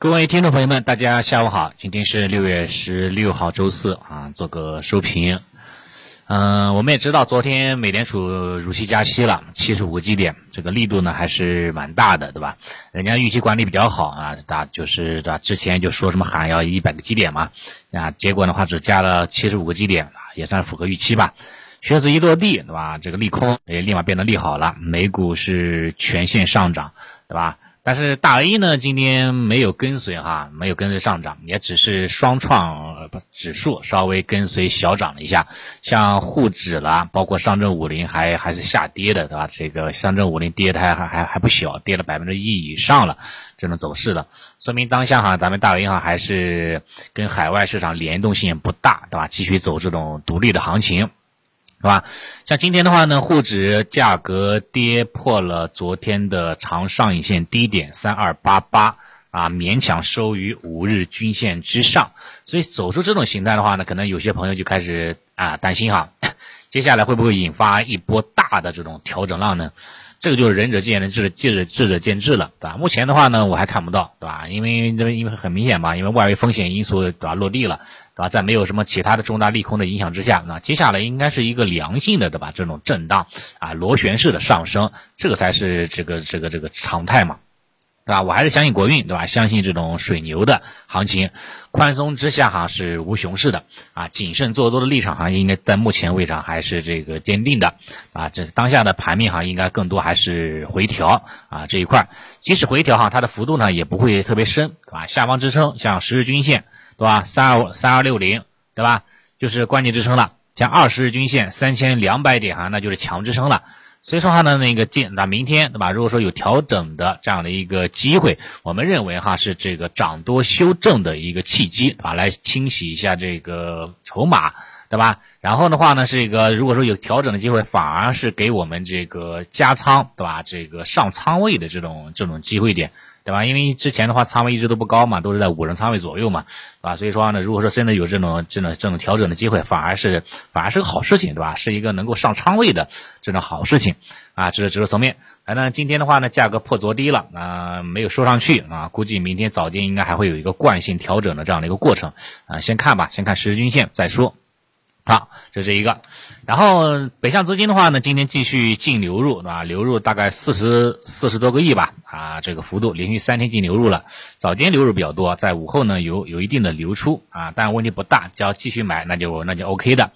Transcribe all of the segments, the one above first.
各位听众朋友们，大家下午好，今天是六月十六号周四啊，做个收评。嗯，我们也知道，昨天美联储如期加息了，七十五个基点，这个力度呢还是蛮大的，对吧？人家预期管理比较好啊，大就是对吧？之前就说什么喊要一百个基点嘛，啊，结果的话只加了七十五个基点，也算是符合预期吧。靴子一落地，对吧？这个利空也立马变得利好了，美股是全线上涨，对吧？但是大 A 呢，今天没有跟随哈，没有跟随上涨，也只是双创不指数稍微跟随小涨了一下，像沪指啦，包括上证五零还还是下跌的，对吧？这个上证五零跌的还还还还不小，跌了百分之一以上了，这种走势的，说明当下哈，咱们大 A 哈还是跟海外市场联动性不大，对吧？继续走这种独立的行情。是吧？像今天的话呢，沪指价格跌破了昨天的长上影线低点三二八八啊，勉强收于五日均线之上。所以走出这种形态的话呢，可能有些朋友就开始啊担心哈，接下来会不会引发一波大的这种调整浪呢？这个就是仁者见仁，智者智者智者见智了，对吧？目前的话呢，我还看不到，对吧？因为因为很明显嘛，因为外围风险因素对吧落地了。对吧，在没有什么其他的重大利空的影响之下，那接下来应该是一个良性的，对吧？这种震荡啊，螺旋式的上升，这个才是这个这个这个常态嘛，对吧？我还是相信国运，对吧？相信这种水牛的行情，宽松之下哈是无熊市的啊，谨慎做多的立场哈应该在目前位上还是这个坚定的啊，这当下的盘面哈应该更多还是回调啊这一块，即使回调哈，它的幅度呢也不会特别深，对吧？下方支撑像十日均线。对吧？三二三二六零，对吧？就是关键支撑了。像二十日均线三千两百点哈，那就是强支撑了。所以说话呢，那个今那明天对吧？如果说有调整的这样的一个机会，我们认为哈是这个涨多修正的一个契机啊，来清洗一下这个筹码，对吧？然后的话呢，是一个如果说有调整的机会，反而是给我们这个加仓，对吧？这个上仓位的这种这种机会点。对吧？因为之前的话，仓位一直都不高嘛，都是在五成仓位左右嘛，对吧？所以说呢，如果说真的有这种这种这种调整的机会，反而是反而是个好事情，对吧？是一个能够上仓位的这种好事情啊，这是指数层面。反正今天的话呢，价格破昨低了啊，没有收上去啊，估计明天早间应该还会有一个惯性调整的这样的一个过程啊，先看吧，先看十日均线再说。好，这是一个，然后北向资金的话呢，今天继续净流入，对吧？流入大概四十四十多个亿吧，啊，这个幅度连续三天净流入了，早间流入比较多，在午后呢有有一定的流出啊，但问题不大，只要继续买那就那就 OK 的。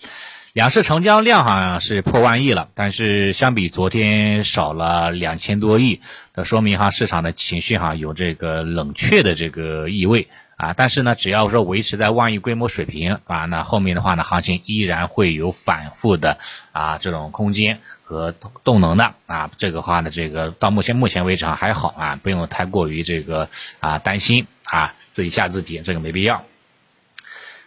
两市成交量好像是破万亿了，但是相比昨天少了两千多亿，这说明哈市场的情绪哈有这个冷却的这个意味。啊，但是呢，只要说维持在万亿规模水平啊，那后面的话呢，行情依然会有反复的啊这种空间和动能的啊。这个话呢，这个到目前目前为止还好啊，不用太过于这个啊担心啊，自己吓自己，这个没必要。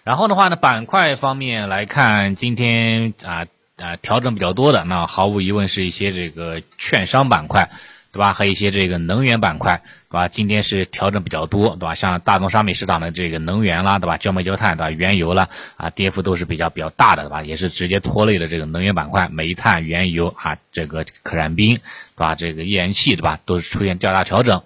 然后的话呢，板块方面来看，今天啊啊调整比较多的，那毫无疑问是一些这个券商板块。对吧？还有一些这个能源板块，对吧？今天是调整比较多，对吧？像大宗商品市场的这个能源啦，对吧？焦煤、焦炭，对吧？原油啦，啊，跌幅都是比较比较大的，对吧？也是直接拖累了这个能源板块，煤炭、原油啊，这个可燃冰，对吧？这个页岩气，对吧？都是出现较大调整。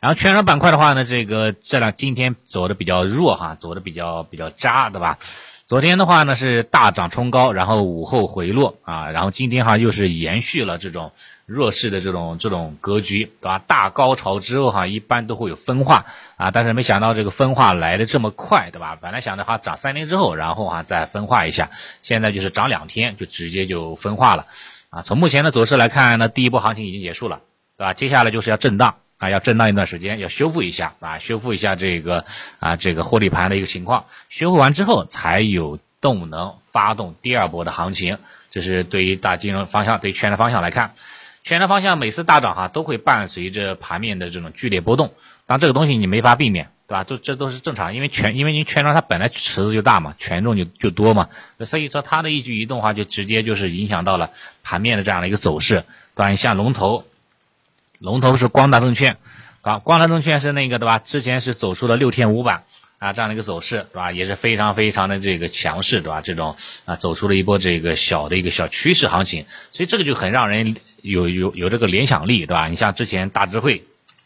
然后券商板块的话呢，这个这两今天走的比较弱哈，走的比较比较渣，对吧？昨天的话呢是大涨冲高，然后午后回落啊，然后今天哈又是延续了这种。弱势的这种这种格局，对吧？大高潮之后哈，一般都会有分化啊，但是没想到这个分化来的这么快，对吧？本来想着哈涨三天之后，然后哈再分化一下，现在就是涨两天就直接就分化了啊。从目前的走势来看，呢，第一波行情已经结束了，对吧？接下来就是要震荡啊，要震荡一段时间，要修复一下啊，修复一下这个啊这个获利盘的一个情况，修复完之后才有动能发动第二波的行情。这是对于大金融方向、对券商方向来看。选择方向每次大涨哈，都会伴随着盘面的这种剧烈波动，当这个东西你没法避免，对吧？都这都是正常，因为权因为你权重它本来池子就大嘛，权重就就多嘛，所以说它的一举一动话就直接就是影响到了盘面的这样的一个走势，对吧？像龙头，龙头是光大证券，啊，光大证券是那个对吧？之前是走出了六天五板。啊，这样的一个走势，对吧？也是非常非常的这个强势，对吧？这种啊，走出了一波这个小的一个小趋势行情，所以这个就很让人有有有这个联想力，对吧？你像之前大智慧，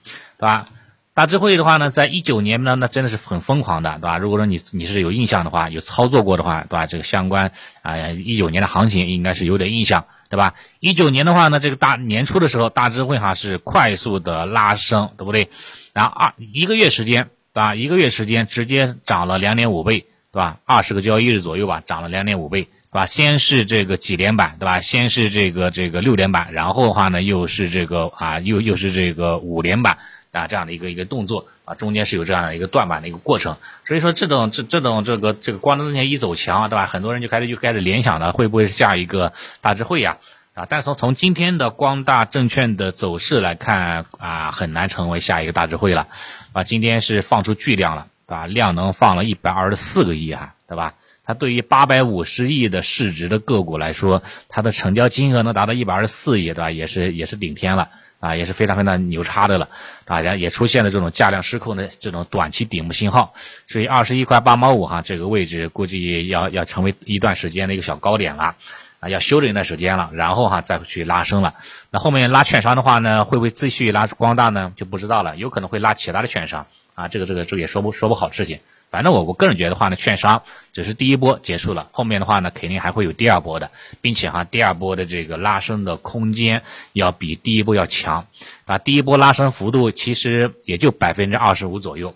对吧？大智慧的话呢，在一九年呢，那真的是很疯狂的，对吧？如果说你你是有印象的话，有操作过的话，对吧？这个相关啊，一九年的行情应该是有点印象，对吧？一九年的话呢，这个大年初的时候，大智慧哈是快速的拉升，对不对？然后二一个月时间，对吧？一个月时间直接涨了两点五倍，对吧？二十个交易日左右吧，涨了两点五倍，对吧？先是这个几连板，对吧？先是这个这个六连板，然后的话呢，又是这个啊，又又是这个五连板。啊，这样的一个一个动作啊，中间是有这样的一个断板的一个过程，所以说这种这这种这个这个光灯前一走强，对吧？很多人就开始就开始联想了，会不会是下一个大智慧呀？啊，但是从从今天的光大证券的走势来看啊，很难成为下一个大智慧了，啊，今天是放出巨量了，对吧？量能放了一百二十四个亿啊，对吧？它对于八百五十亿的市值的个股来说，它的成交金额能达到一百二十四亿，对吧？也是也是顶天了。啊，也是非常非常牛叉的了，啊，然后也出现了这种价量失控的这种短期顶部信号，所以二十一块八毛五哈，这个位置估计要要成为一段时间的一个小高点了，啊，要休整一段时间了，然后哈再去拉升了，那后面拉券商的话呢，会不会继续拉光大呢？就不知道了，有可能会拉其他的券商，啊，这个这个这也说不说不好事情。反正我我个人觉得的话呢，券商只是第一波结束了，后面的话呢，肯定还会有第二波的，并且哈，第二波的这个拉升的空间要比第一波要强，啊，第一波拉升幅度其实也就百分之二十五左右。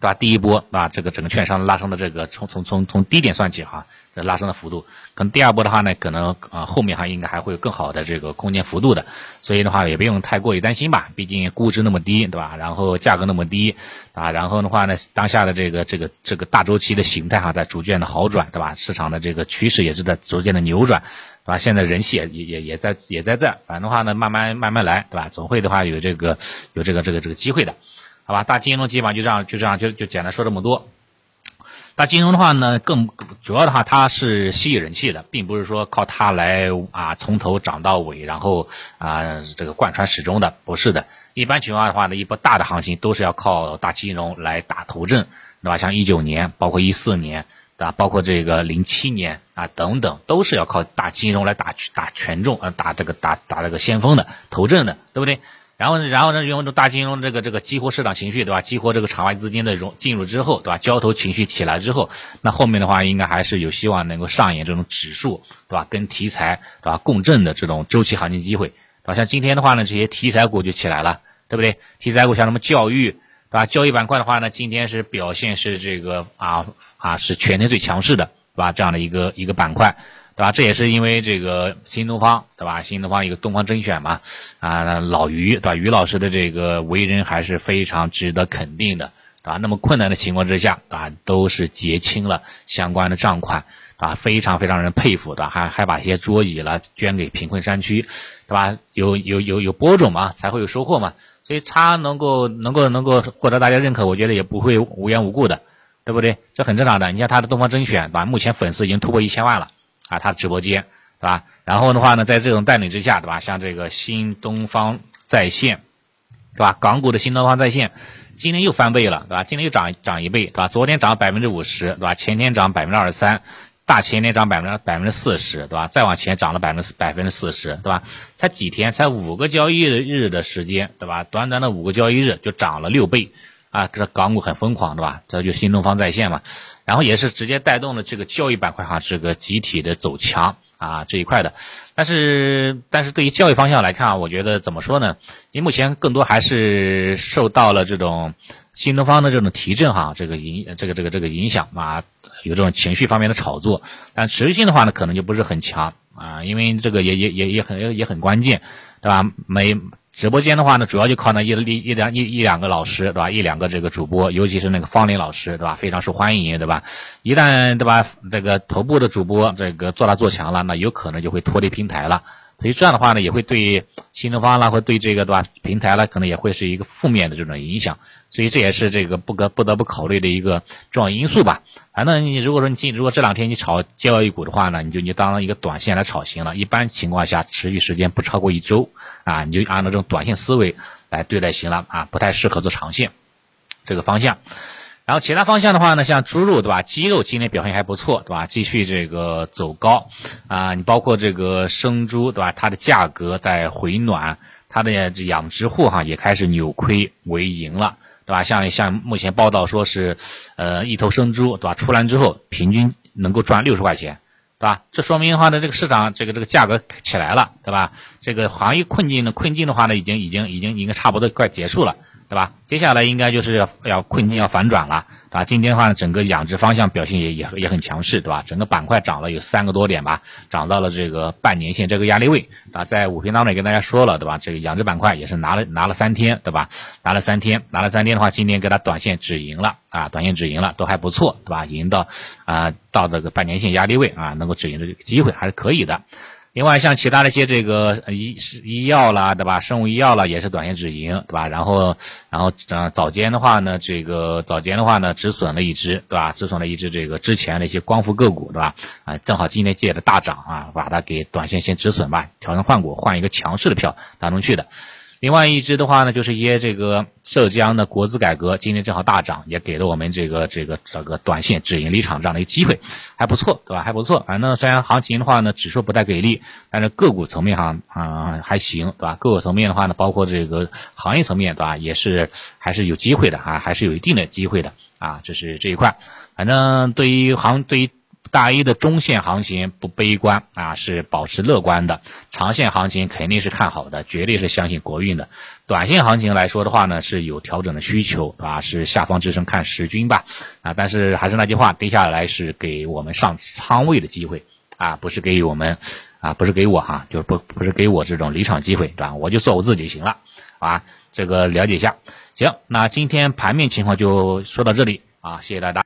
对吧？第一波啊，这个整个券商拉升的这个从从从从低点算起哈，这拉升的幅度，可能第二波的话呢，可能啊后面哈应该还会有更好的这个空间幅度的，所以的话也不用太过于担心吧，毕竟估值那么低，对吧？然后价格那么低啊，然后的话呢，当下的这个这个这个大周期的形态哈在逐渐的好转，对吧？市场的这个趋势也是在逐渐的扭转，对吧？现在人气也也也也在也在这，反正的话呢，慢慢慢慢来，对吧？总会的话有这个有这个这个这个机会的。好吧，大金融基本上就这样，就这样，就就简单说这么多。大金融的话呢，更主要的话，它是吸引人气的，并不是说靠它来啊从头涨到尾，然后啊这个贯穿始终的，不是的。一般情况下的话呢，一波大的行情都是要靠大金融来打头阵，对吧？像一九年，包括一四年，对吧？包括这个零七年啊等等，都是要靠大金融来打打权重啊，打这个打打这个先锋的头阵的，对不对？然后呢，然后呢，用这大金融这个这个激活市场情绪，对吧？激活这个场外资金的融进入之后，对吧？交投情绪起来之后，那后面的话应该还是有希望能够上演这种指数，对吧？跟题材，对吧？共振的这种周期行情机会，对吧？像今天的话呢，这些题材股就起来了，对不对？题材股像什么教育，对吧？教育板块的话呢，今天是表现是这个啊啊是全天最强势的，对吧？这样的一个一个板块。对吧？这也是因为这个新东方，对吧？新东方一个东方甄选嘛，啊，老于，对吧？于老师的这个为人还是非常值得肯定的，对吧？那么困难的情况之下，啊，都是结清了相关的账款，啊，非常非常人佩服，的？还还把一些桌椅了捐给贫困山区，对吧？有有有有播种嘛，才会有收获嘛，所以他能够能够能够获得大家认可，我觉得也不会无缘无故的，对不对？这很正常的。你像他的东方甄选，对吧？目前粉丝已经突破一千万了。啊，他直播间，对吧？然后的话呢，在这种带领之下，对吧？像这个新东方在线，对吧？港股的新东方在线，今天又翻倍了，对吧？今天又涨涨一倍，对吧？昨天涨百分之五十，对吧？前天涨百分之二十三，大前天涨百分之百分之四十，对吧？再往前涨了百分之百分之四十，对吧？才几天，才五个交易日的时间，对吧？短短的五个交易日就涨了六倍，啊，这港股很疯狂，对吧？这就新东方在线嘛。然后也是直接带动了这个教育板块哈，这个集体的走强啊这一块的，但是但是对于教育方向来看，我觉得怎么说呢？因为目前更多还是受到了这种新东方的这种提振哈，这个影这个这个这个影响啊，有这种情绪方面的炒作，但持续性的话呢，可能就不是很强啊，因为这个也也也也很也很关键，对吧？每直播间的话呢，主要就靠那一一两一一两个老师，对吧？一两个这个主播，尤其是那个方林老师，对吧？非常受欢迎，对吧？一旦对吧，这个头部的主播这个做大做强了，那有可能就会脱离平台了。所以这样的话呢，也会对新东方啦，或对这个对吧平台啦，可能也会是一个负面的这种影响。所以这也是这个不可不得不考虑的一个重要因素吧。反正你如果说你进，如果这两天你炒教育股的话呢，你就你当一个短线来炒行了。一般情况下，持续时间不超过一周啊，你就按照这种短线思维来对待行了啊，不太适合做长线这个方向。然后其他方向的话呢，像猪肉对吧？鸡肉今天表现还不错对吧？继续这个走高啊，你包括这个生猪对吧？它的价格在回暖，它的养殖户哈也开始扭亏为盈了，对吧？像像目前报道说是，呃，一头生猪，对吧？出栏之后平均能够赚六十块钱，对吧？这说明的话呢，这个市场这个这个价格起来了，对吧？这个行业困境呢，困境的话呢，已经已经已经应该差不多快结束了。对吧？接下来应该就是要要困境要反转了，啊，今天的话呢，整个养殖方向表现也也也很强势，对吧？整个板块涨了有三个多点吧，涨到了这个半年线这个压力位，啊，在五评当中也跟大家说了，对吧？这个养殖板块也是拿了拿了三天，对吧？拿了三天，拿了三天的话，今天给它短线止盈了，啊，短线止盈了都还不错，对吧？赢到啊到这个半年线压力位啊，能够止盈的这个机会还是可以的。另外，像其他的一些这个医医药啦，对吧？生物医药啦，也是短线止盈，对吧？然后，然后呃，早间的话呢，这个早间的话呢，止损了一只，对吧？止损了一只这个之前的一些光伏个股，对吧？啊，正好今天借着大涨啊，把它给短线先止损吧，调整换股，换一个强势的票当中去的。另外一只的话呢，就是一些这个浙江的国资改革，今天正好大涨，也给了我们这个这个这个短线止盈离场这样的一个机会，还不错，对吧？还不错。反正虽然行情的话呢，指数不太给力，但是个股层面上啊还行，对吧？个股层面的话呢，包括这个行业层面，对吧？也是还是有机会的啊，还是有一定的机会的啊，这是这一块。反正对于行对于。大 A 的中线行情不悲观啊，是保持乐观的。长线行情肯定是看好的，绝对是相信国运的。短线行情来说的话呢，是有调整的需求啊，是下方支撑看十均吧啊。但是还是那句话，跌下来是给我们上仓位的机会啊，不是给予我们啊，不是给我哈，就是不不是给我这种离场机会，对吧？我就做我自己就行了啊。这个了解一下。行，那今天盘面情况就说到这里啊，谢谢大家。